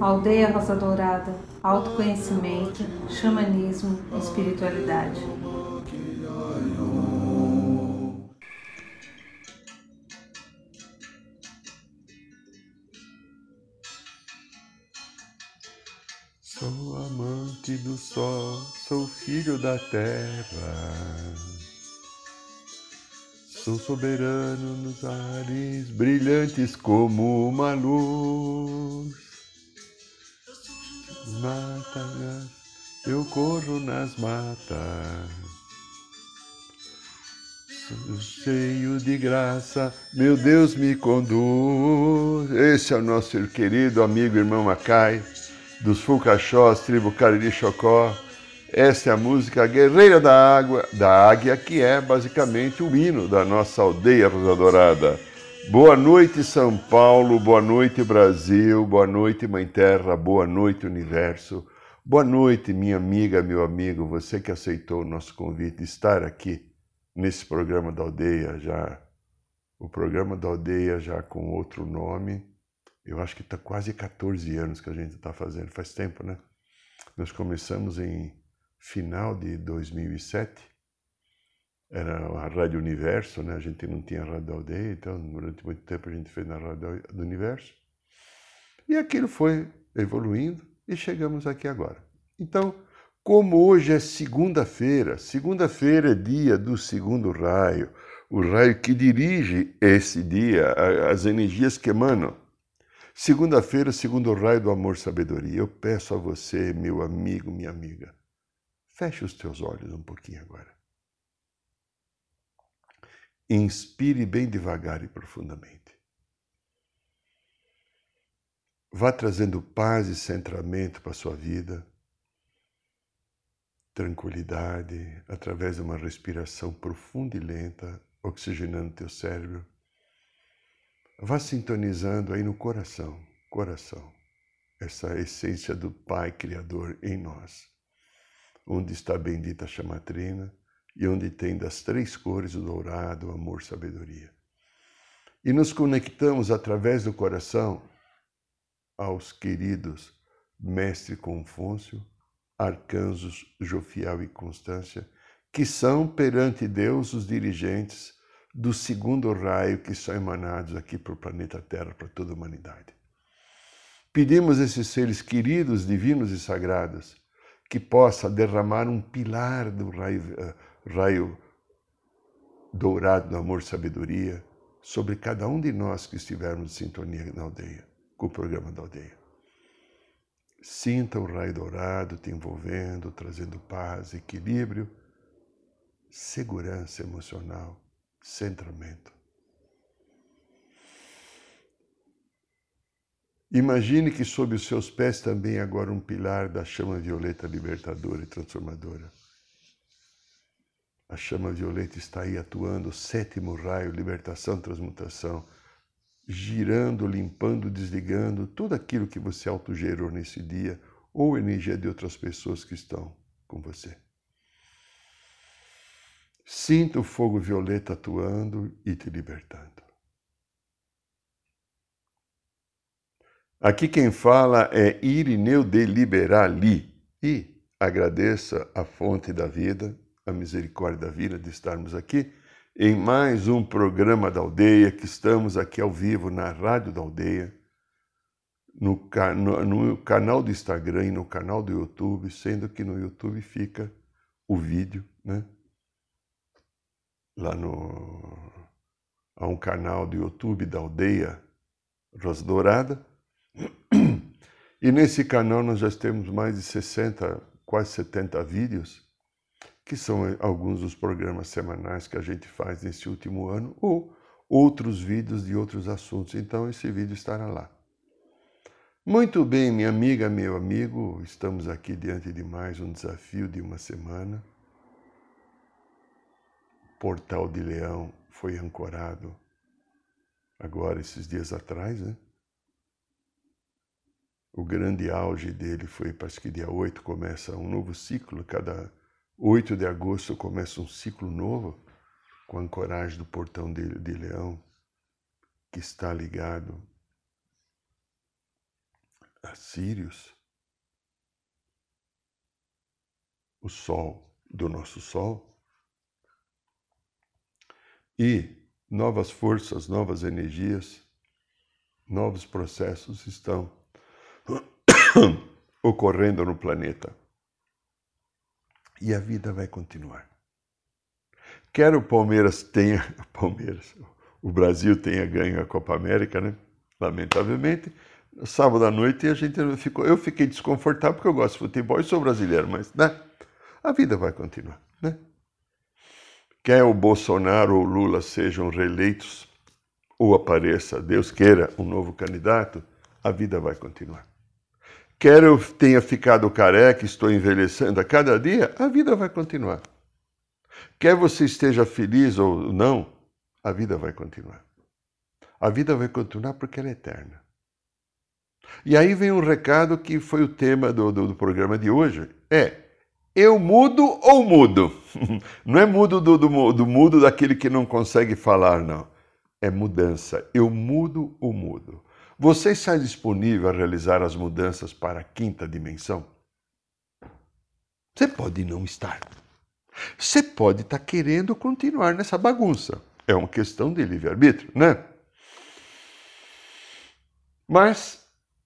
Aldeia Rosa Dourada, autoconhecimento, xamanismo, espiritualidade. Sou amante do sol, sou filho da terra. Sou soberano nos ares, brilhantes como uma luz. Matas, eu corro nas matas. Sou cheio de graça, meu Deus me conduz. Esse é o nosso querido amigo irmão Macai dos Fulcachós, tribo Cariri Chocó. Essa é a música Guerreira da Água, da Águia, que é basicamente o hino da nossa aldeia Rosa Dourada. Boa noite, São Paulo, boa noite, Brasil, boa noite, Mãe Terra, boa noite, Universo. Boa noite, minha amiga, meu amigo, você que aceitou o nosso convite de estar aqui nesse programa da aldeia já. O programa da aldeia já com outro nome, eu acho que está quase 14 anos que a gente está fazendo, faz tempo, né? Nós começamos em final de 2007, era a Rádio Universo, né? A gente não tinha Rádio da Aldeia, então durante muito tempo a gente fez na Rádio do Universo. E aquilo foi evoluindo e chegamos aqui agora. Então, como hoje é segunda-feira, segunda-feira é dia do segundo raio, o raio que dirige esse dia, as energias que emanam. Segunda-feira, segundo raio do amor sabedoria, eu peço a você, meu amigo, minha amiga, feche os teus olhos um pouquinho agora. Inspire bem devagar e profundamente. Vá trazendo paz e centramento para a sua vida, tranquilidade, através de uma respiração profunda e lenta, oxigenando teu cérebro Vá sintonizando aí no coração, coração, essa essência do Pai Criador em nós, onde está a bendita chamatrina e onde tem das três cores o dourado, o amor, sabedoria. E nos conectamos através do coração aos queridos Mestre Confúcio, arcanjos Jofiel e Constância, que são perante Deus os dirigentes do segundo raio que são emanados aqui para o planeta Terra, para toda a humanidade. Pedimos esses seres queridos, divinos e sagrados, que possa derramar um pilar do raio, uh, raio dourado do amor e sabedoria sobre cada um de nós que estivermos em sintonia na aldeia, com o programa da aldeia. Sinta o raio dourado te envolvendo, trazendo paz, equilíbrio, segurança emocional centramento. Imagine que sob os seus pés também agora um pilar da chama violeta libertadora e transformadora. A chama violeta está aí atuando, sétimo raio, libertação, transmutação, girando, limpando, desligando tudo aquilo que você autogerou nesse dia ou energia de outras pessoas que estão com você. Sinta o fogo violeta atuando e te libertando. Aqui quem fala é Irineu de Liberali e agradeça a fonte da vida, a misericórdia da vida de estarmos aqui em mais um programa da aldeia, que estamos aqui ao vivo na Rádio da Aldeia, no, no, no canal do Instagram e no canal do YouTube, sendo que no YouTube fica o vídeo, né? lá no a um canal do YouTube da aldeia Rosa Dourada. E nesse canal nós já temos mais de 60, quase 70 vídeos, que são alguns dos programas semanais que a gente faz nesse último ano, ou outros vídeos de outros assuntos. Então esse vídeo estará lá. Muito bem, minha amiga, meu amigo, estamos aqui diante de mais um desafio de uma semana. Portal de Leão foi ancorado agora, esses dias atrás, né? O grande auge dele foi, parece que dia 8 começa um novo ciclo, cada 8 de agosto começa um ciclo novo, com a ancoragem do portão de, de Leão, que está ligado a Sírios, o Sol do nosso Sol, e novas forças, novas energias, novos processos estão ocorrendo no planeta. E a vida vai continuar. Quer o Palmeiras tenha, Palmeiras, o Brasil tenha ganho a Copa América, né? Lamentavelmente, sábado à noite a gente ficou, eu fiquei desconfortável porque eu gosto de futebol e sou brasileiro, mas né? A vida vai continuar, né? Quer o Bolsonaro ou o Lula sejam reeleitos ou apareça, Deus queira, um novo candidato, a vida vai continuar. Quer eu tenha ficado careca, estou envelhecendo a cada dia, a vida vai continuar. Quer você esteja feliz ou não, a vida vai continuar. A vida vai continuar porque ela é eterna. E aí vem um recado que foi o tema do, do, do programa de hoje. É, eu mudo ou mudo? Não é mudo do, do, do mudo daquele que não consegue falar, não. É mudança. Eu mudo ou mudo? Você está disponível a realizar as mudanças para a quinta dimensão? Você pode não estar. Você pode estar querendo continuar nessa bagunça. É uma questão de livre-arbítrio, né? Mas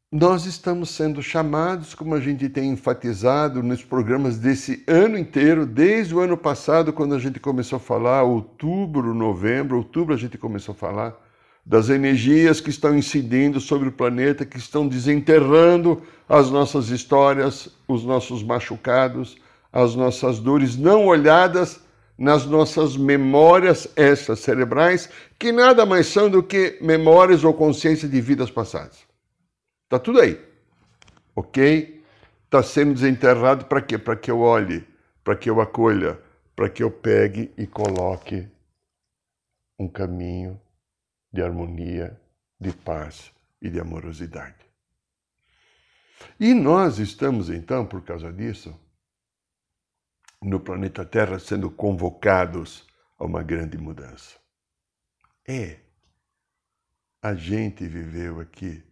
nós estamos sendo chamados, como a gente tem enfatizado nos programas desse ano inteiro, desde o ano passado, quando a gente começou a falar, outubro, novembro, outubro a gente começou a falar das energias que estão incidindo sobre o planeta, que estão desenterrando as nossas histórias, os nossos machucados, as nossas dores não olhadas nas nossas memórias essas cerebrais, que nada mais são do que memórias ou consciência de vidas passadas. Está tudo aí. Ok? Está sendo desenterrado para quê? Para que eu olhe, para que eu acolha, para que eu pegue e coloque um caminho de harmonia, de paz e de amorosidade. E nós estamos, então, por causa disso, no planeta Terra sendo convocados a uma grande mudança. É. A gente viveu aqui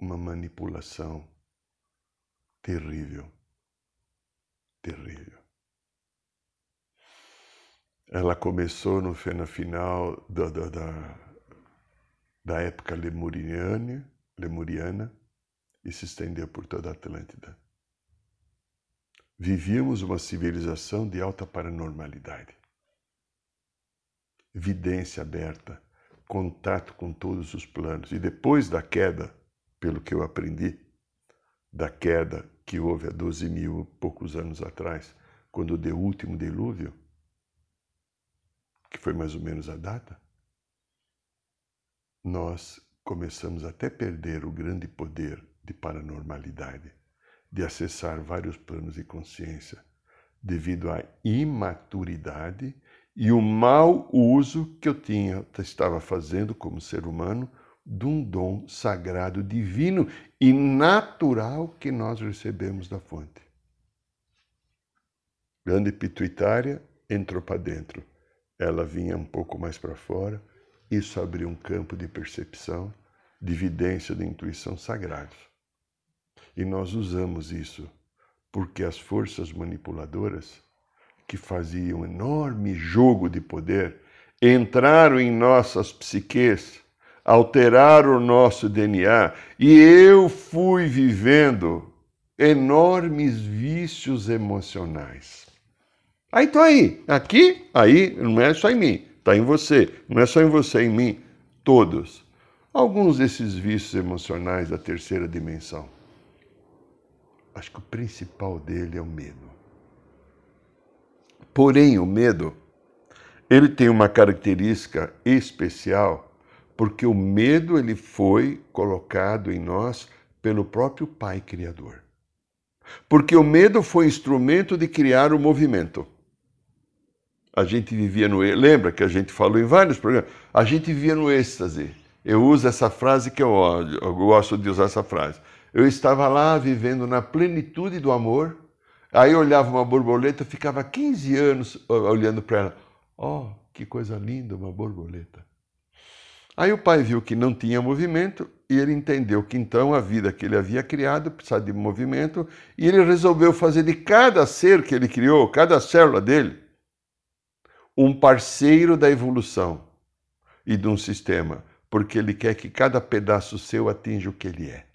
uma manipulação terrível. Terrível. Ela começou no, final da, da, da, da época lemuriana, lemuriana e se estendeu por toda a Atlântida. Vivíamos uma civilização de alta paranormalidade. Vidência aberta, contato com todos os planos. E depois da queda, pelo que eu aprendi, da queda que houve há 12 mil poucos anos atrás, quando deu o último dilúvio, que foi mais ou menos a data, nós começamos até a perder o grande poder de paranormalidade de acessar vários planos de consciência devido à imaturidade e o mau uso que eu tinha estava fazendo como ser humano de um dom sagrado divino e natural que nós recebemos da fonte. Grande pituitária entrou para dentro. Ela vinha um pouco mais para fora. Isso abriu um campo de percepção, de evidência, de intuição sagrados. E nós usamos isso porque as forças manipuladoras que faziam um enorme jogo de poder entraram em nossas psiques, alteraram o nosso DNA e eu fui vivendo enormes vícios emocionais. Aí estou aí, aqui, aí, não é só em mim, está em você, não é só em você, é em mim, todos. Alguns desses vícios emocionais da terceira dimensão acho que o principal dele é o medo. Porém, o medo, ele tem uma característica especial, porque o medo ele foi colocado em nós pelo próprio Pai Criador. Porque o medo foi instrumento de criar o movimento. A gente vivia no. Lembra que a gente falou em vários programas? A gente vivia no êxtase. Eu uso essa frase que eu, eu gosto de usar essa frase. Eu estava lá vivendo na plenitude do amor. Aí eu olhava uma borboleta, ficava 15 anos olhando para ela. Oh, que coisa linda uma borboleta. Aí o pai viu que não tinha movimento e ele entendeu que então a vida que ele havia criado precisava de movimento e ele resolveu fazer de cada ser que ele criou, cada célula dele, um parceiro da evolução e de um sistema, porque ele quer que cada pedaço seu atinja o que ele é.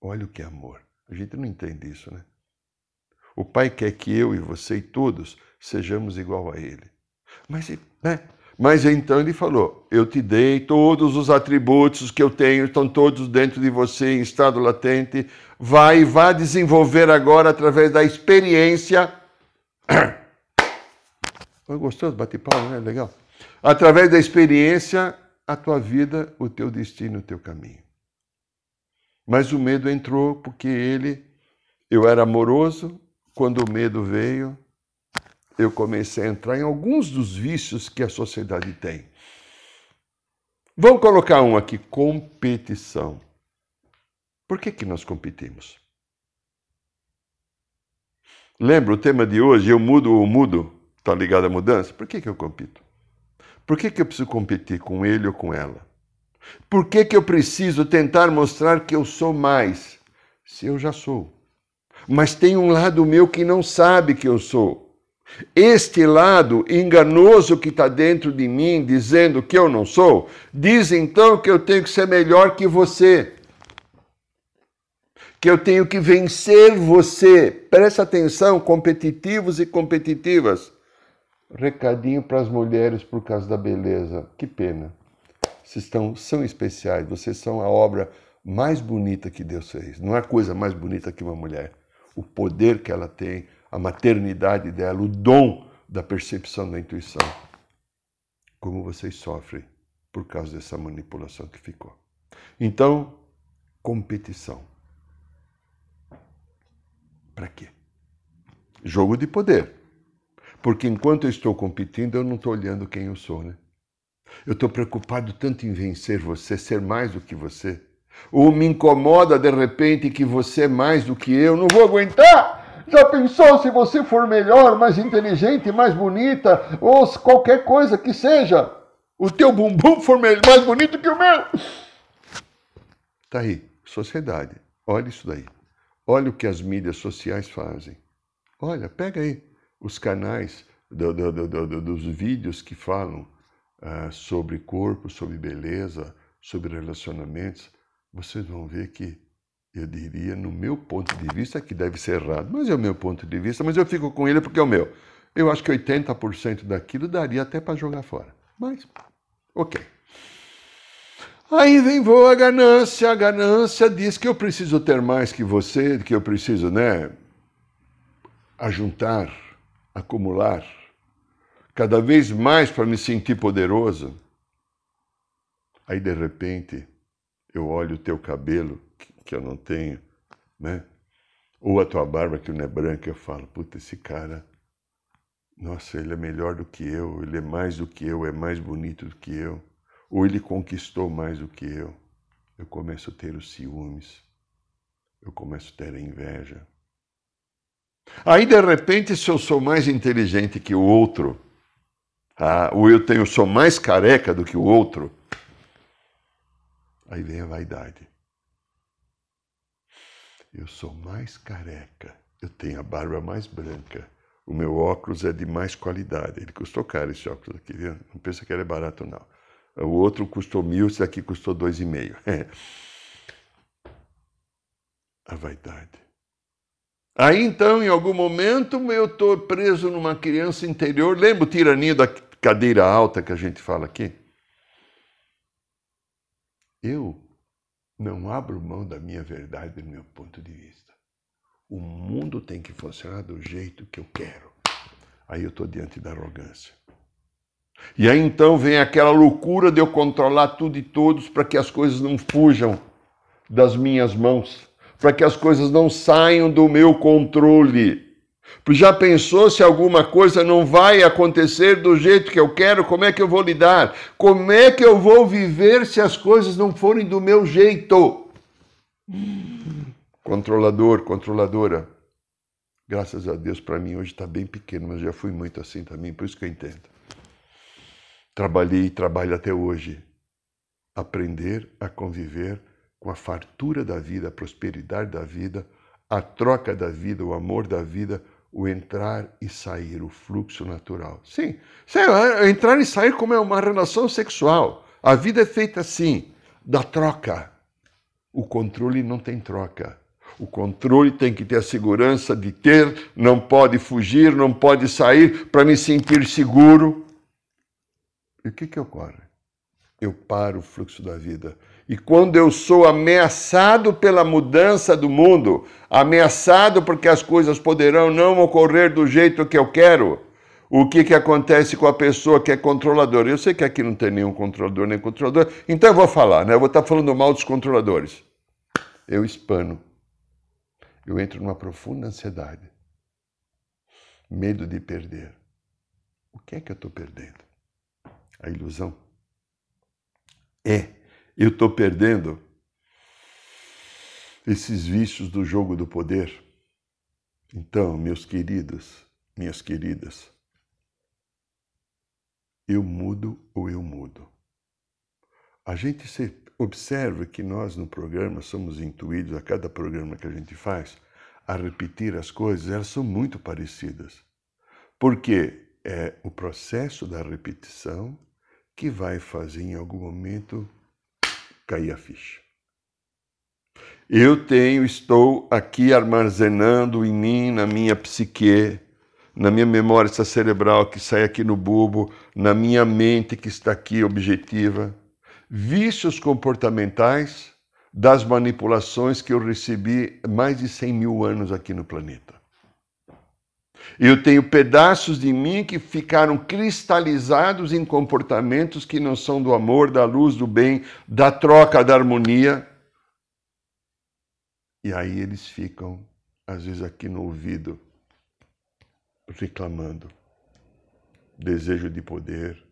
Olha o que é amor. A gente não entende isso, né? O pai quer que eu e você e todos sejamos igual a ele. Mas, né? Mas então ele falou: Eu te dei todos os atributos que eu tenho, estão todos dentro de você em estado latente. Vai e vá desenvolver agora através da experiência. Foi gostoso, bate palma, né? Legal. Através da experiência, a tua vida, o teu destino, o teu caminho. Mas o medo entrou porque ele, eu era amoroso, quando o medo veio, eu comecei a entrar em alguns dos vícios que a sociedade tem. Vamos colocar um aqui: competição. Por que, que nós competimos? Lembra o tema de hoje? Eu mudo ou mudo? Está ligado à mudança? Por que, que eu compito? Por que, que eu preciso competir com ele ou com ela? Por que, que eu preciso tentar mostrar que eu sou mais, se eu já sou? Mas tem um lado meu que não sabe que eu sou. Este lado enganoso que está dentro de mim, dizendo que eu não sou, diz então que eu tenho que ser melhor que você. Que eu tenho que vencer você. Presta atenção, competitivos e competitivas. Recadinho para as mulheres por causa da beleza. Que pena. Vocês estão, são especiais, vocês são a obra mais bonita que Deus fez. Não há coisa mais bonita que uma mulher. O poder que ela tem, a maternidade dela, o dom da percepção da intuição. Como vocês sofrem por causa dessa manipulação que ficou. Então, competição. Para quê? Jogo de poder. Porque enquanto eu estou competindo, eu não estou olhando quem eu sou, né? Eu estou preocupado tanto em vencer você, ser mais do que você. Ou me incomoda de repente que você é mais do que eu, não vou aguentar! Já pensou se você for melhor, mais inteligente, mais bonita, ou qualquer coisa que seja, o teu bumbum for mais bonito que o meu? Tá aí, sociedade. Olha isso daí. Olha o que as mídias sociais fazem. Olha, pega aí os canais do, do, do, dos vídeos que falam uh, sobre corpo, sobre beleza, sobre relacionamentos. Vocês vão ver que eu diria, no meu ponto de vista, que deve ser errado, mas é o meu ponto de vista, mas eu fico com ele porque é o meu. Eu acho que 80% daquilo daria até para jogar fora. Mas, ok. Aí vem voa a ganância, a ganância diz que eu preciso ter mais que você, que eu preciso, né, ajuntar, acumular, cada vez mais para me sentir poderoso. Aí de repente eu olho o teu cabelo que eu não tenho, né? Ou a tua barba que não é branca, eu falo, puta, esse cara, nossa, ele é melhor do que eu, ele é mais do que eu, é mais bonito do que eu, ou ele conquistou mais do que eu. Eu começo a ter os ciúmes, eu começo a ter a inveja. Aí, de repente, se eu sou mais inteligente que o outro, ah, ou eu tenho, sou mais careca do que o outro, aí vem a vaidade. Eu sou mais careca, eu tenho a barba mais branca, o meu óculos é de mais qualidade. Ele custou caro esse óculos aqui, viu? Não pensa que ele é barato, não. O outro custou mil, esse aqui custou dois e meio. a vaidade. Aí então, em algum momento, eu estou preso numa criança interior. Lembra o tiraninho da cadeira alta que a gente fala aqui? Eu não abro mão da minha verdade do meu ponto de vista. O mundo tem que funcionar do jeito que eu quero. Aí eu estou diante da arrogância. E aí então vem aquela loucura de eu controlar tudo e todos para que as coisas não fujam das minhas mãos, para que as coisas não saiam do meu controle. Já pensou se alguma coisa não vai acontecer do jeito que eu quero? Como é que eu vou lidar? Como é que eu vou viver se as coisas não forem do meu jeito? Controlador, controladora. Graças a Deus, para mim hoje está bem pequeno, mas já fui muito assim também, por isso que eu entendo. Trabalhei e trabalho até hoje aprender a conviver com a fartura da vida, a prosperidade da vida, a troca da vida, o amor da vida, o entrar e sair, o fluxo natural. Sim, é, entrar e sair como é uma relação sexual. A vida é feita assim, da troca. O controle não tem troca. O controle tem que ter a segurança de ter, não pode fugir, não pode sair para me sentir seguro. E o que, que ocorre? Eu paro o fluxo da vida. E quando eu sou ameaçado pela mudança do mundo, ameaçado porque as coisas poderão não ocorrer do jeito que eu quero, o que, que acontece com a pessoa que é controladora? Eu sei que aqui não tem nenhum controlador nem controlador, então eu vou falar, né? Eu vou estar falando mal dos controladores. Eu espano. Eu entro numa profunda ansiedade. Medo de perder. O que é que eu estou perdendo? A ilusão. É, eu estou perdendo esses vícios do jogo do poder. Então, meus queridos, minhas queridas, eu mudo ou eu mudo. A gente se observa que nós no programa somos intuídos, a cada programa que a gente faz, a repetir as coisas, elas são muito parecidas. Porque é o processo da repetição que vai fazer em algum momento cair a ficha. Eu tenho, estou aqui armazenando em mim, na minha psique, na minha memória cerebral que sai aqui no bulbo, na minha mente que está aqui objetiva, vícios comportamentais das manipulações que eu recebi mais de 100 mil anos aqui no planeta. Eu tenho pedaços de mim que ficaram cristalizados em comportamentos que não são do amor, da luz, do bem, da troca, da harmonia. E aí eles ficam, às vezes, aqui no ouvido, reclamando. Desejo de poder,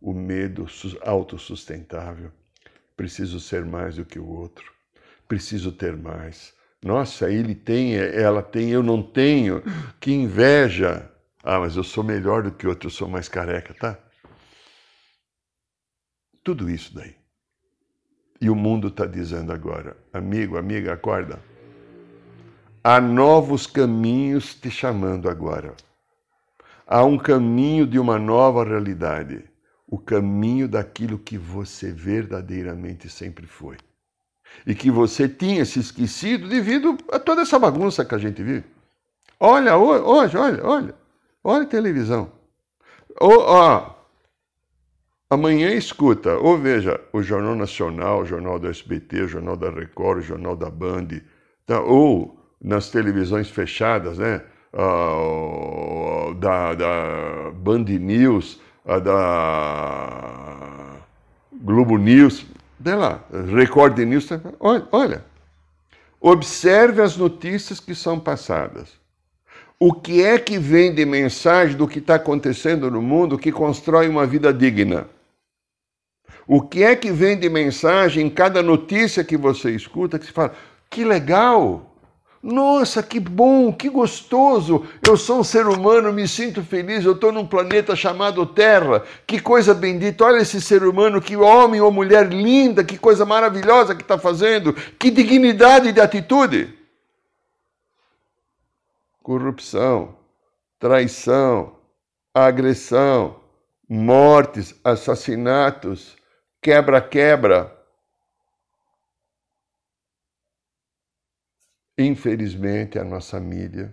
o medo autossustentável. Preciso ser mais do que o outro. Preciso ter mais. Nossa, ele tem, ela tem, eu não tenho. Que inveja. Ah, mas eu sou melhor do que outro, eu sou mais careca, tá? Tudo isso daí. E o mundo está dizendo agora, amigo, amiga, acorda. Há novos caminhos te chamando agora. Há um caminho de uma nova realidade, o caminho daquilo que você verdadeiramente sempre foi e que você tinha se esquecido devido a toda essa bagunça que a gente vive. Olha, hoje, olha, olha, olha a televisão. Ou, ó, amanhã escuta, ou veja o Jornal Nacional, o Jornal do SBT, o Jornal da Record, o Jornal da Band, tá? ou nas televisões fechadas, né? Uh, da, da Band News, da Globo News, Vê lá, Record olha, olha, observe as notícias que são passadas. O que é que vem de mensagem do que está acontecendo no mundo que constrói uma vida digna? O que é que vem de mensagem em cada notícia que você escuta que se fala, que legal, nossa, que bom, que gostoso! Eu sou um ser humano, me sinto feliz, eu estou num planeta chamado Terra. Que coisa bendita! Olha esse ser humano, que homem ou mulher linda, que coisa maravilhosa que está fazendo, que dignidade de atitude! Corrupção, traição, agressão, mortes, assassinatos, quebra-quebra Infelizmente, a nossa mídia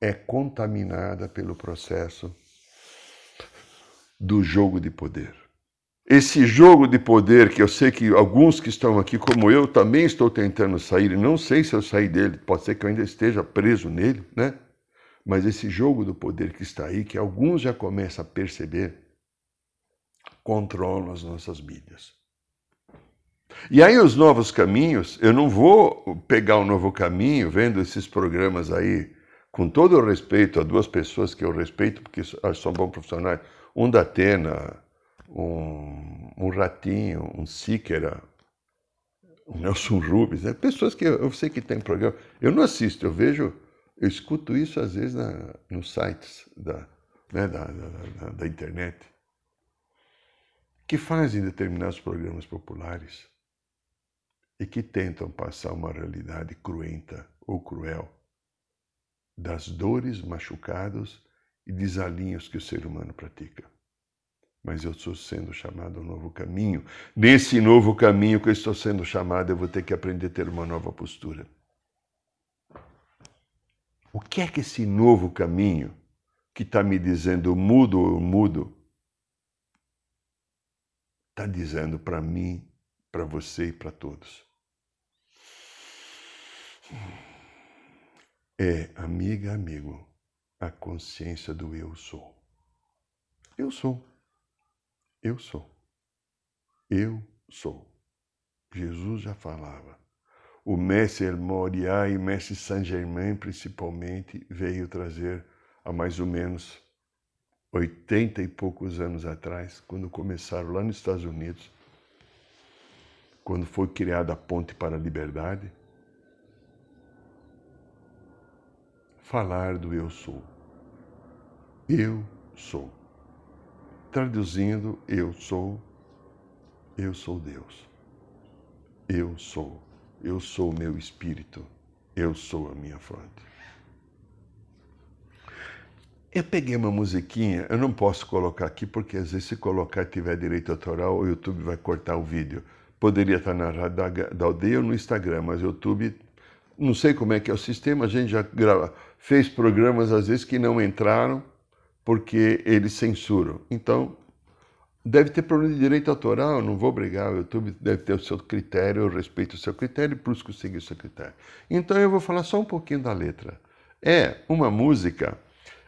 é contaminada pelo processo do jogo de poder. Esse jogo de poder, que eu sei que alguns que estão aqui, como eu, também estou tentando sair, e não sei se eu sair dele, pode ser que eu ainda esteja preso nele, né? Mas esse jogo do poder que está aí, que alguns já começam a perceber, controla as nossas mídias. E aí os novos caminhos, eu não vou pegar um novo caminho vendo esses programas aí, com todo o respeito a duas pessoas que eu respeito, porque são bons profissionais, um da Atena, um, um Ratinho, um Síquera, um Nelson Rubens, né? pessoas que eu, eu sei que tem programa. Eu não assisto, eu vejo, eu escuto isso às vezes na, nos sites da, né, da, da, da, da internet. que fazem determinados programas populares e que tentam passar uma realidade cruenta ou cruel das dores, machucados e desalinhos que o ser humano pratica. Mas eu estou sendo chamado a um novo caminho. Nesse novo caminho que eu estou sendo chamado, eu vou ter que aprender a ter uma nova postura. O que é que esse novo caminho que está me dizendo mudo ou mudo está dizendo para mim, para você e para todos? É, amiga, amigo, a consciência do eu sou. Eu sou. Eu sou. Eu sou. Jesus já falava. O mestre Moriá e o mestre Saint Germain, principalmente, veio trazer há mais ou menos oitenta e poucos anos atrás, quando começaram lá nos Estados Unidos, quando foi criada a Ponte para a Liberdade, falar do eu sou. Eu sou. Traduzindo, eu sou, eu sou Deus. Eu sou, eu sou o meu espírito, eu sou a minha fonte. Eu peguei uma musiquinha, eu não posso colocar aqui porque às vezes se colocar tiver direito autoral, o YouTube vai cortar o vídeo. Poderia estar na rádio da, da aldeia ou no Instagram, mas o YouTube não sei como é que é o sistema, a gente já grava, fez programas às vezes que não entraram porque eles censuram. Então, deve ter problema de direito autoral, não vou brigar, o YouTube deve ter o seu critério, eu respeito o seu critério e busco seguir o seu critério. Então eu vou falar só um pouquinho da letra. É uma música,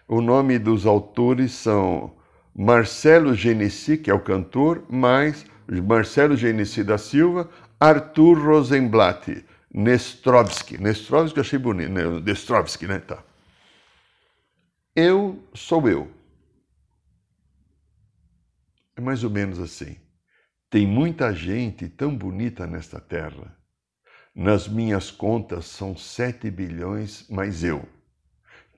o nome dos autores são Marcelo Genesi, que é o cantor, mais Marcelo Genesi da Silva, Arthur Rosenblatt. Nestrovsky. Nestrovsky eu achei bonito. Né? Nestrovsky, né? Tá. Eu sou eu. É mais ou menos assim. Tem muita gente tão bonita nesta terra. Nas minhas contas são sete bilhões, mais eu.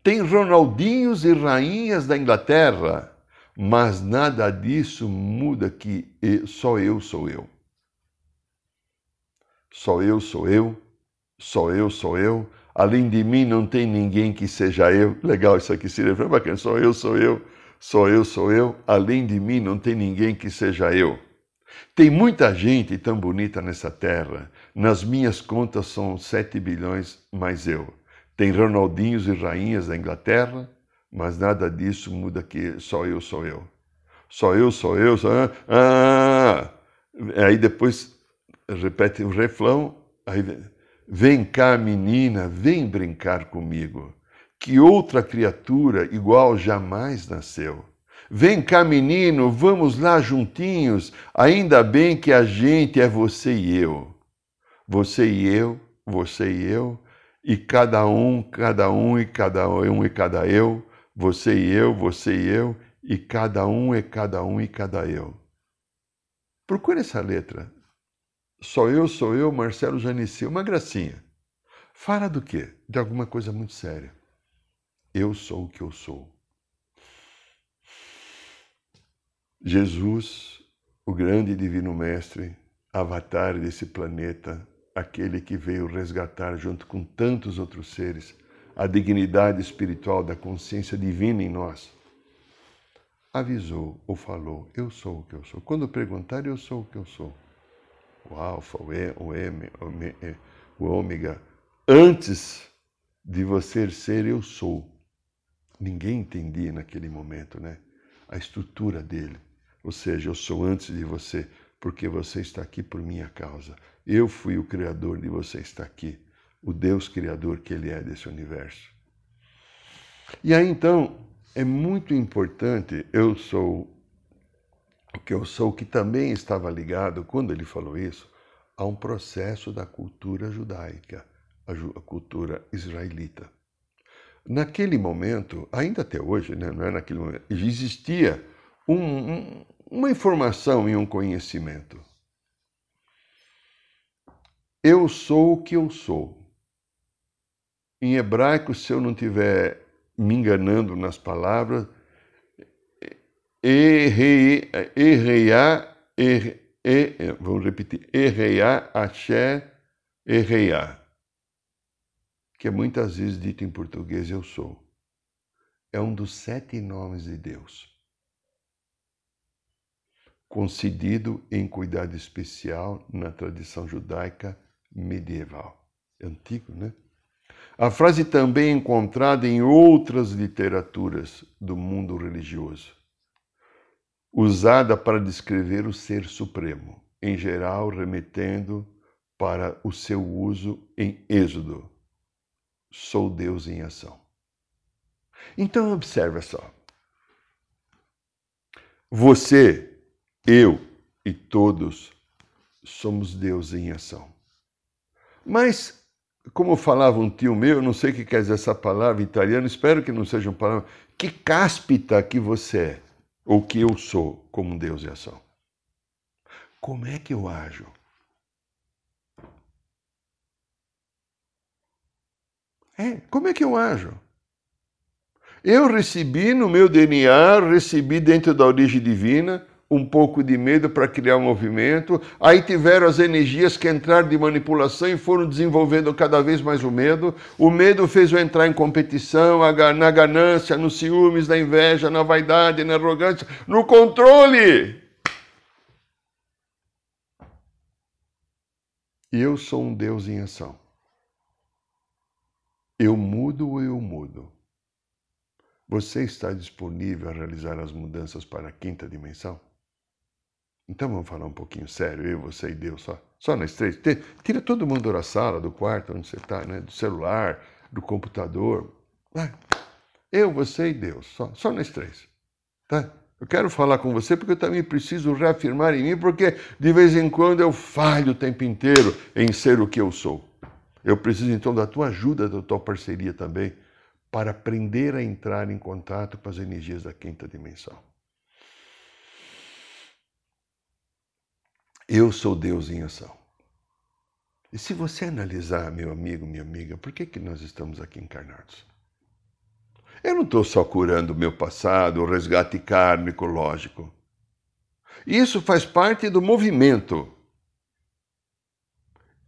Tem Ronaldinhos e rainhas da Inglaterra, mas nada disso muda que só eu sou eu. Só eu sou eu, só eu sou eu. Além de mim não tem ninguém que seja eu. Legal isso aqui, seria bacana. Só eu sou eu, só eu sou eu. Além de mim não tem ninguém que seja eu. Tem muita gente tão bonita nessa terra. Nas minhas contas são 7 bilhões mais eu. Tem Ronaldinhos e rainhas da Inglaterra, mas nada disso muda que só eu sou eu. Só eu sou eu. Só... Ah, ah, ah. Aí depois repete o refrão, aí vem cá, menina, vem brincar comigo, que outra criatura igual jamais nasceu. Vem cá, menino, vamos lá juntinhos, ainda bem que a gente é você e eu. Você e eu, você e eu, e cada um, cada um e cada um e cada eu, você e eu, você e eu, e cada um é cada um e cada eu. Procure essa letra, Sou eu, sou eu, Marcelo Janici. Uma gracinha. Fala do quê? De alguma coisa muito séria. Eu sou o que eu sou. Jesus, o grande divino mestre, avatar desse planeta, aquele que veio resgatar junto com tantos outros seres a dignidade espiritual da consciência divina em nós, avisou ou falou: Eu sou o que eu sou. Quando perguntar, eu sou o que eu sou o alfa, o, e, o, m, o, o ômega, antes de você ser eu sou. Ninguém entendia naquele momento, né? A estrutura dele. Ou seja, eu sou antes de você, porque você está aqui por minha causa. Eu fui o criador de você estar aqui, o Deus criador que ele é desse universo. E aí então, é muito importante, eu sou que eu sou, que também estava ligado, quando ele falou isso, a um processo da cultura judaica, a cultura israelita. Naquele momento, ainda até hoje, né, não é naquele momento, existia um, um, uma informação e um conhecimento. Eu sou o que eu sou. Em hebraico, se eu não estiver me enganando nas palavras, Erreia er, er, vamos repetir, Erreá, Axé, Erreá, que é muitas vezes dito em português eu sou. É um dos sete nomes de Deus, concedido em cuidado especial na tradição judaica medieval. Antigo, né? A frase também é encontrada em outras literaturas do mundo religioso, usada para descrever o Ser Supremo, em geral remetendo para o seu uso em Êxodo. Sou Deus em ação. Então observa só. Você, eu e todos somos Deus em ação. Mas como falava um tio meu, não sei o que quer dizer essa palavra em italiano, espero que não seja uma palavra. Que cáspita que você é, ou que eu sou, como Deus e ação. Como é que eu ajo? É, como é que eu ajo? Eu recebi no meu DNA, recebi dentro da origem divina, um pouco de medo para criar um movimento. Aí tiveram as energias que entraram de manipulação e foram desenvolvendo cada vez mais o medo. O medo fez eu entrar em competição, na ganância, nos ciúmes, na inveja, na vaidade, na arrogância, no controle. Eu sou um Deus em ação. Eu mudo ou eu mudo? Você está disponível a realizar as mudanças para a quinta dimensão? Então vamos falar um pouquinho sério, eu, você e Deus, só, só nós três. Tira todo mundo da sala, do quarto onde você está, né? do celular, do computador. Vai. Eu, você e Deus, só, só nós três. Tá? Eu quero falar com você porque eu também preciso reafirmar em mim, porque de vez em quando eu falho o tempo inteiro em ser o que eu sou. Eu preciso então da tua ajuda, da tua parceria também, para aprender a entrar em contato com as energias da quinta dimensão. Eu sou Deus em ação. E se você analisar, meu amigo, minha amiga, por que, que nós estamos aqui encarnados? Eu não estou só curando o meu passado, o resgate kármico, lógico. Isso faz parte do movimento.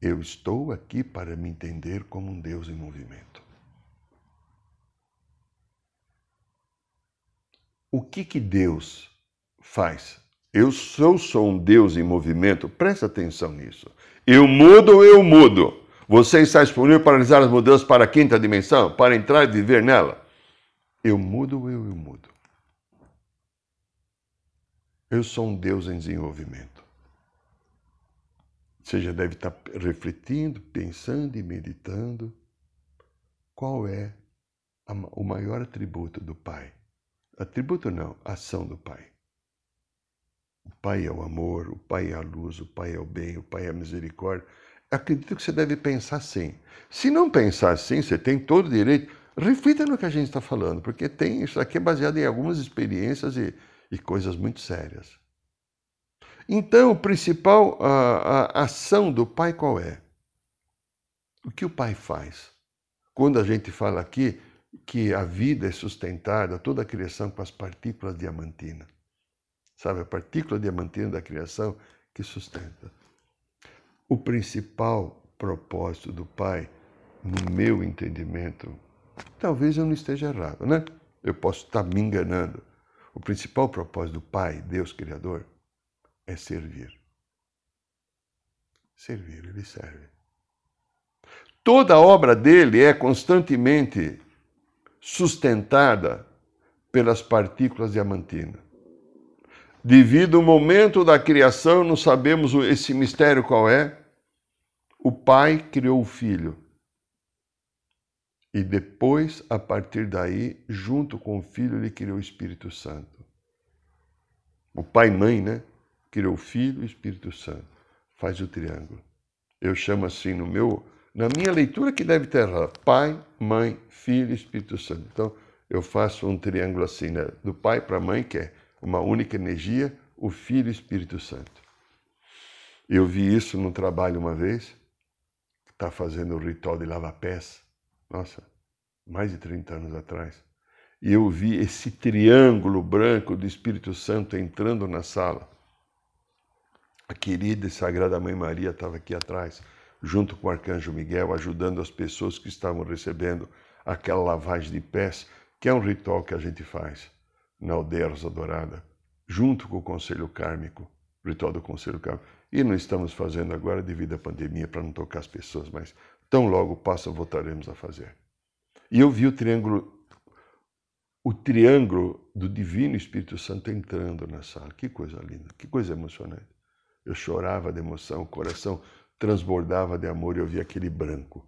Eu estou aqui para me entender como um Deus em movimento. O que que Deus faz eu sou, sou um Deus em movimento, presta atenção nisso. Eu mudo, eu mudo. Você está disponível para realizar as mudanças para a quinta dimensão, para entrar e viver nela? Eu mudo, eu, eu mudo. Eu sou um Deus em desenvolvimento. Você já deve estar refletindo, pensando e meditando qual é o maior atributo do Pai. Atributo não, ação do Pai. O Pai é o amor, o Pai é a luz, o Pai é o bem, o Pai é a misericórdia. Acredito que você deve pensar assim. Se não pensar assim, você tem todo o direito. Reflita no que a gente está falando, porque tem isso aqui é baseado em algumas experiências e, e coisas muito sérias. Então, a principal a, a ação do Pai qual é? O que o Pai faz? Quando a gente fala aqui que a vida é sustentada, toda a criação com as partículas diamantinas sabe, a partícula diamantina da criação que sustenta. O principal propósito do Pai, no meu entendimento, talvez eu não esteja errado, né? Eu posso estar me enganando. O principal propósito do Pai, Deus Criador, é servir. Servir, ele serve. Toda a obra dele é constantemente sustentada pelas partículas diamantinas. Devido ao momento da criação, não sabemos esse mistério qual é. O Pai criou o Filho. E depois, a partir daí, junto com o Filho, ele criou o Espírito Santo. O Pai e Mãe, né? Criou o Filho e o Espírito Santo. Faz o triângulo. Eu chamo assim no meu, na minha leitura que deve ter errado. Pai, Mãe, Filho e Espírito Santo. Então, eu faço um triângulo assim, né? Do Pai para a Mãe, que é uma única energia, o Filho e o Espírito Santo. Eu vi isso num trabalho uma vez, está fazendo o ritual de lava-pés, nossa, mais de 30 anos atrás. E eu vi esse triângulo branco do Espírito Santo entrando na sala. A querida e sagrada Mãe Maria estava aqui atrás, junto com o Arcanjo Miguel, ajudando as pessoas que estavam recebendo aquela lavagem de pés, que é um ritual que a gente faz na aldeia Rosa Dourada, junto com o Conselho Kármico, ritual do Conselho Kármico. E não estamos fazendo agora devido à pandemia para não tocar as pessoas, mas tão logo passa voltaremos a fazer. E eu vi o triângulo o triângulo do Divino Espírito Santo entrando na sala. Que coisa linda, que coisa emocionante. Eu chorava de emoção, o coração transbordava de amor e eu via aquele branco.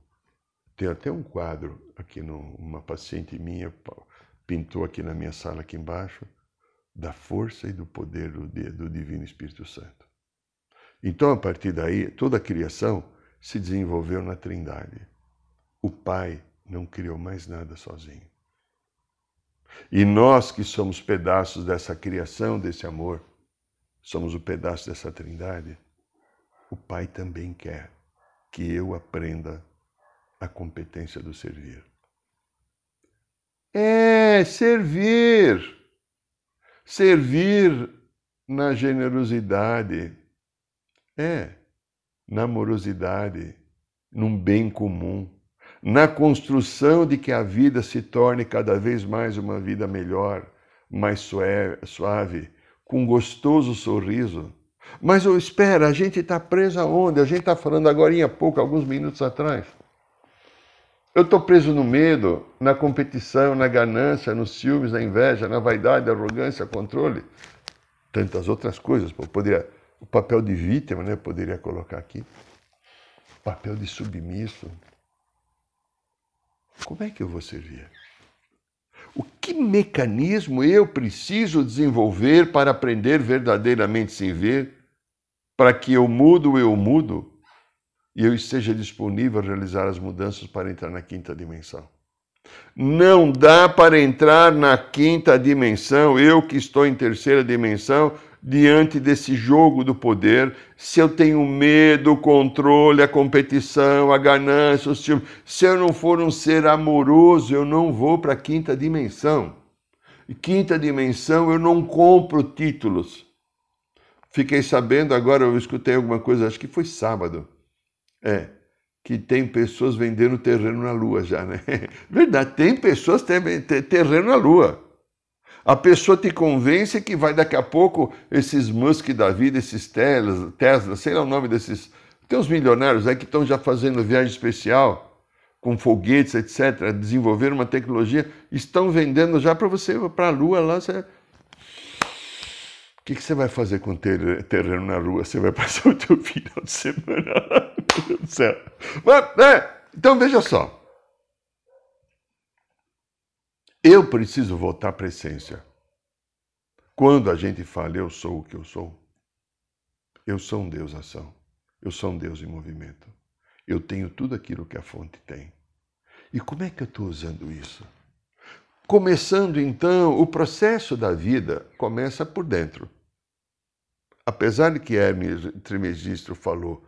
Tem até um quadro aqui, uma paciente minha pintou aqui na minha sala aqui embaixo, da força e do poder do, do Divino Espírito Santo. Então, a partir daí, toda a criação se desenvolveu na Trindade. O Pai não criou mais nada sozinho. E nós que somos pedaços dessa criação, desse amor, somos o pedaço dessa Trindade, o Pai também quer que eu aprenda a competência do servir. É servir. Servir na generosidade. É, na amorosidade, num bem comum, na construção de que a vida se torne cada vez mais uma vida melhor, mais suave, com gostoso sorriso. Mas oh, espera, a gente está preso aonde? A gente está falando agora há pouco, alguns minutos atrás. Eu estou preso no medo, na competição, na ganância, nos ciúmes, na inveja, na vaidade, arrogância, controle. Tantas outras coisas. poderia, o papel de vítima, né, poderia colocar aqui. O papel de submisso. Como é que eu vou servir? O que mecanismo eu preciso desenvolver para aprender verdadeiramente sem ver? Para que eu mudo, eu mudo? E eu esteja disponível a realizar as mudanças para entrar na quinta dimensão. Não dá para entrar na quinta dimensão, eu que estou em terceira dimensão, diante desse jogo do poder, se eu tenho medo, o controle, a competição, a ganância, o ciúme. Se eu não for um ser amoroso, eu não vou para a quinta dimensão. E quinta dimensão, eu não compro títulos. Fiquei sabendo agora, eu escutei alguma coisa, acho que foi sábado é, que tem pessoas vendendo terreno na Lua já, né? Verdade, tem pessoas tendo terreno na Lua. A pessoa te convence que vai daqui a pouco esses Musk da vida, esses Tesla, Tesla, sei lá o nome desses. Tem uns milionários aí que estão já fazendo viagem especial com foguetes, etc., desenvolver uma tecnologia, estão vendendo já para você para a Lua lá. Você, o que, que, você vai fazer com terreno na rua? Você vai passar o teu final de semana lá? Deus do céu. Mas, é, então veja só. Eu preciso voltar para a essência. Quando a gente fala eu sou o que eu sou, eu sou um Deus ação. Eu sou um Deus em movimento. Eu tenho tudo aquilo que a fonte tem. E como é que eu estou usando isso? Começando então, o processo da vida começa por dentro. Apesar de que Hermes Trimegistro falou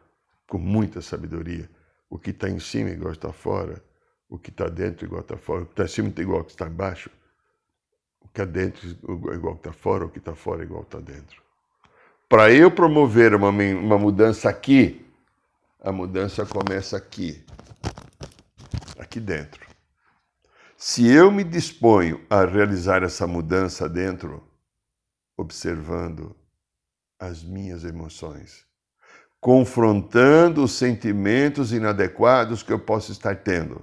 com muita sabedoria, o que está em cima igual está fora, o que está dentro igual está fora, o que está em cima é igual que está embaixo, o que é dentro igual que está fora, o que está fora igual que está dentro. Para eu promover uma, uma mudança aqui, a mudança começa aqui, aqui dentro. Se eu me disponho a realizar essa mudança dentro, observando as minhas emoções, confrontando os sentimentos inadequados que eu posso estar tendo,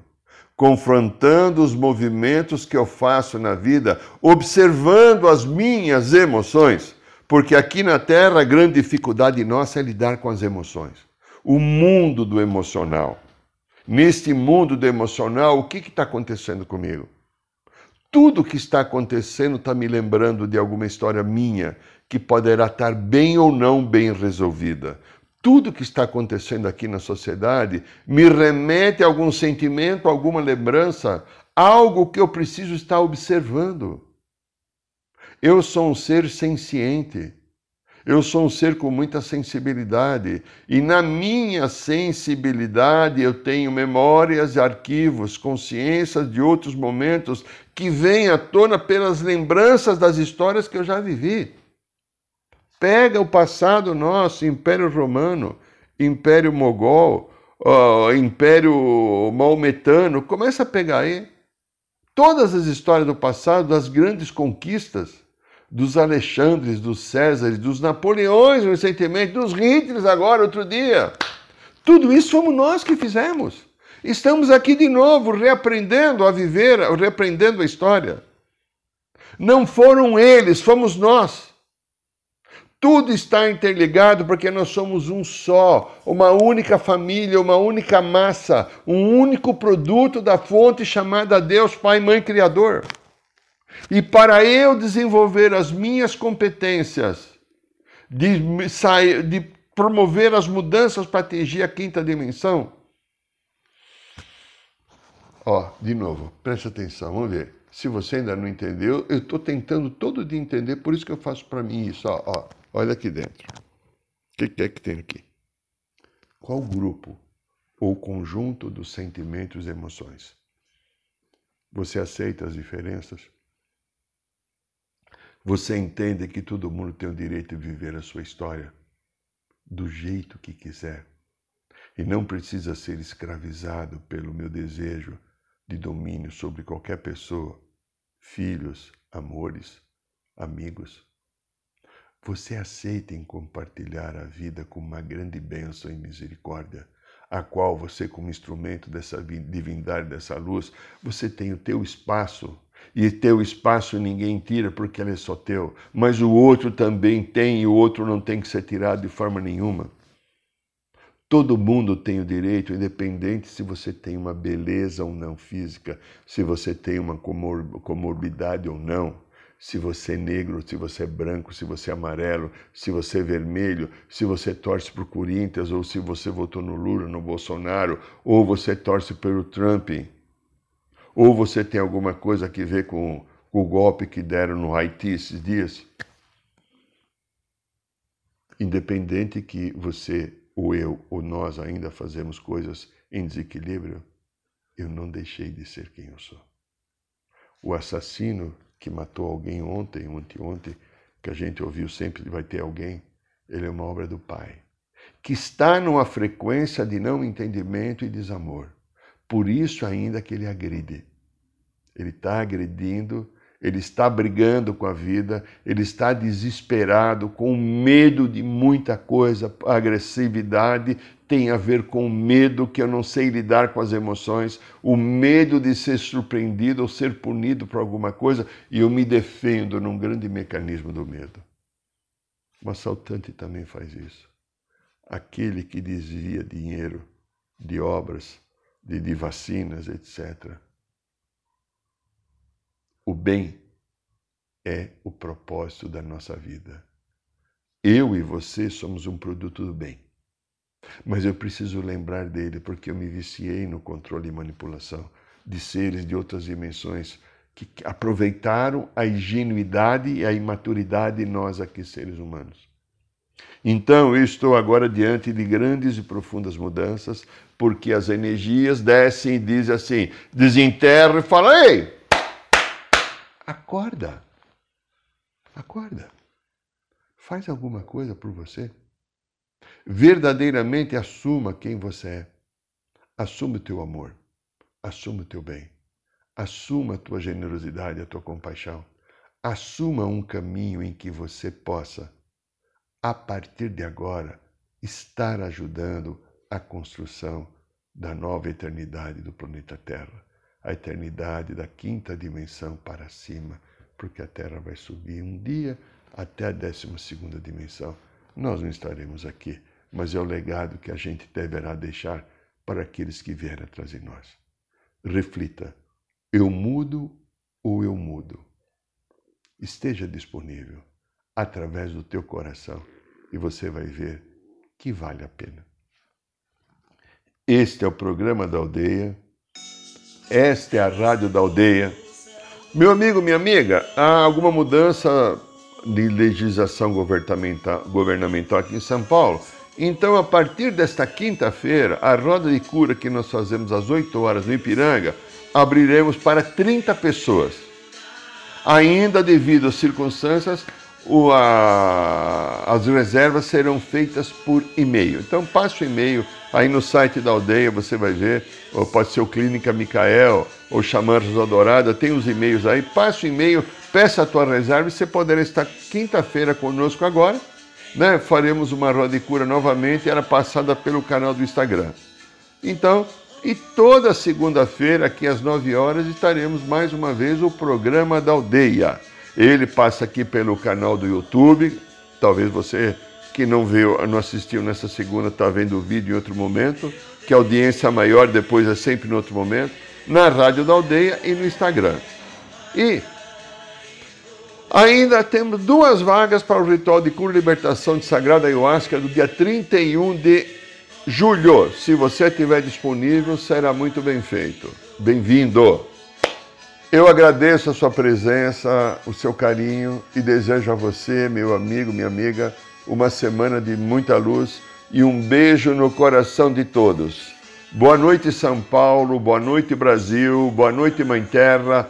confrontando os movimentos que eu faço na vida, observando as minhas emoções, porque aqui na Terra a grande dificuldade nossa é lidar com as emoções. O mundo do emocional. Neste mundo do emocional, o que está acontecendo comigo? Tudo que está acontecendo está me lembrando de alguma história minha que poderá estar bem ou não bem resolvida. Tudo que está acontecendo aqui na sociedade me remete a algum sentimento, alguma lembrança, algo que eu preciso estar observando. Eu sou um ser senciente. Eu sou um ser com muita sensibilidade e na minha sensibilidade eu tenho memórias arquivos, consciências de outros momentos que vêm à tona pelas lembranças das histórias que eu já vivi. Pega o passado nosso, Império Romano, Império Mogol, uh, Império Maometano, começa a pegar aí todas as histórias do passado, das grandes conquistas, dos Alexandres, dos Césares, dos Napoleões recentemente, dos Hitlers agora, outro dia. Tudo isso fomos nós que fizemos. Estamos aqui de novo reaprendendo a viver, reaprendendo a história. Não foram eles, fomos nós. Tudo está interligado porque nós somos um só, uma única família, uma única massa, um único produto da fonte chamada Deus Pai, Mãe, Criador. E para eu desenvolver as minhas competências de, de promover as mudanças para atingir a quinta dimensão, ó, de novo, preste atenção, vamos ver. Se você ainda não entendeu, eu estou tentando todo dia entender, por isso que eu faço para mim isso, ó, ó. Olha aqui dentro. O que, é que tem aqui? Qual grupo ou conjunto dos sentimentos e emoções? Você aceita as diferenças? Você entende que todo mundo tem o direito de viver a sua história do jeito que quiser e não precisa ser escravizado pelo meu desejo de domínio sobre qualquer pessoa, filhos, amores, amigos? Você aceita em compartilhar a vida com uma grande bênção e misericórdia, a qual você, como instrumento dessa divindade, dessa luz, você tem o teu espaço. E teu espaço ninguém tira porque ele é só teu, mas o outro também tem e o outro não tem que ser tirado de forma nenhuma. Todo mundo tem o direito, independente se você tem uma beleza ou não física, se você tem uma comorbidade ou não se você é negro, se você é branco, se você é amarelo, se você é vermelho, se você torce para o Corinthians, ou se você votou no Lula, no Bolsonaro, ou você torce pelo Trump, ou você tem alguma coisa a ver com o golpe que deram no Haiti esses dias. Independente que você, ou eu, ou nós ainda fazemos coisas em desequilíbrio, eu não deixei de ser quem eu sou. O assassino que matou alguém ontem, ontem, que a gente ouviu sempre vai ter alguém, ele é uma obra do Pai, que está numa frequência de não entendimento e desamor. Por isso ainda que ele agride. Ele está agredindo, ele está brigando com a vida, ele está desesperado, com medo de muita coisa, agressividade tem a ver com o medo que eu não sei lidar com as emoções, o medo de ser surpreendido ou ser punido por alguma coisa, e eu me defendo num grande mecanismo do medo. O assaltante também faz isso. Aquele que desvia dinheiro de obras, de, de vacinas, etc. O bem é o propósito da nossa vida. Eu e você somos um produto do bem. Mas eu preciso lembrar dele porque eu me viciei no controle e manipulação de seres de outras dimensões que aproveitaram a ingenuidade e a imaturidade de nós aqui, seres humanos. Então eu estou agora diante de grandes e profundas mudanças, porque as energias descem e dizem assim: desenterra e fala, ei, acorda, acorda, faz alguma coisa por você. Verdadeiramente assuma quem você é. Assuma o teu amor. Assuma o teu bem. Assuma a tua generosidade, a tua compaixão. Assuma um caminho em que você possa, a partir de agora, estar ajudando a construção da nova eternidade do planeta Terra, a eternidade da quinta dimensão para cima, porque a Terra vai subir um dia até a décima segunda dimensão. Nós não estaremos aqui mas é o legado que a gente deverá deixar para aqueles que vierem atrás de nós. Reflita: eu mudo ou eu mudo? Esteja disponível através do teu coração e você vai ver que vale a pena. Este é o programa da aldeia. Esta é a rádio da aldeia. Meu amigo, minha amiga, há alguma mudança de legislação governamental, governamental aqui em São Paulo? Então, a partir desta quinta-feira, a roda de cura que nós fazemos às 8 horas no Ipiranga, abriremos para 30 pessoas. Ainda devido às circunstâncias, o, a, as reservas serão feitas por e-mail. Então passe o e-mail aí no site da aldeia, você vai ver, ou pode ser o Clínica Micael ou Chamar Rosa Dourada, tem os e-mails aí, passe o e-mail, peça a tua reserva e você poderá estar quinta-feira conosco agora. Né? Faremos uma roda de cura novamente, era passada pelo canal do Instagram. Então, e toda segunda-feira, aqui às 9 horas, estaremos mais uma vez o programa da aldeia. Ele passa aqui pelo canal do YouTube. Talvez você que não viu, não assistiu nessa segunda, está vendo o vídeo em outro momento, que a audiência maior depois é sempre em outro momento, na Rádio da Aldeia e no Instagram. E ainda temos duas vagas para o ritual de cura e libertação de Sagrada Ayahuasca do dia 31 de julho. Se você estiver disponível, será muito bem feito. Bem-vindo! Eu agradeço a sua presença, o seu carinho e desejo a você, meu amigo, minha amiga, uma semana de muita luz e um beijo no coração de todos. Boa noite, São Paulo, boa noite, Brasil, boa noite, Mãe Terra,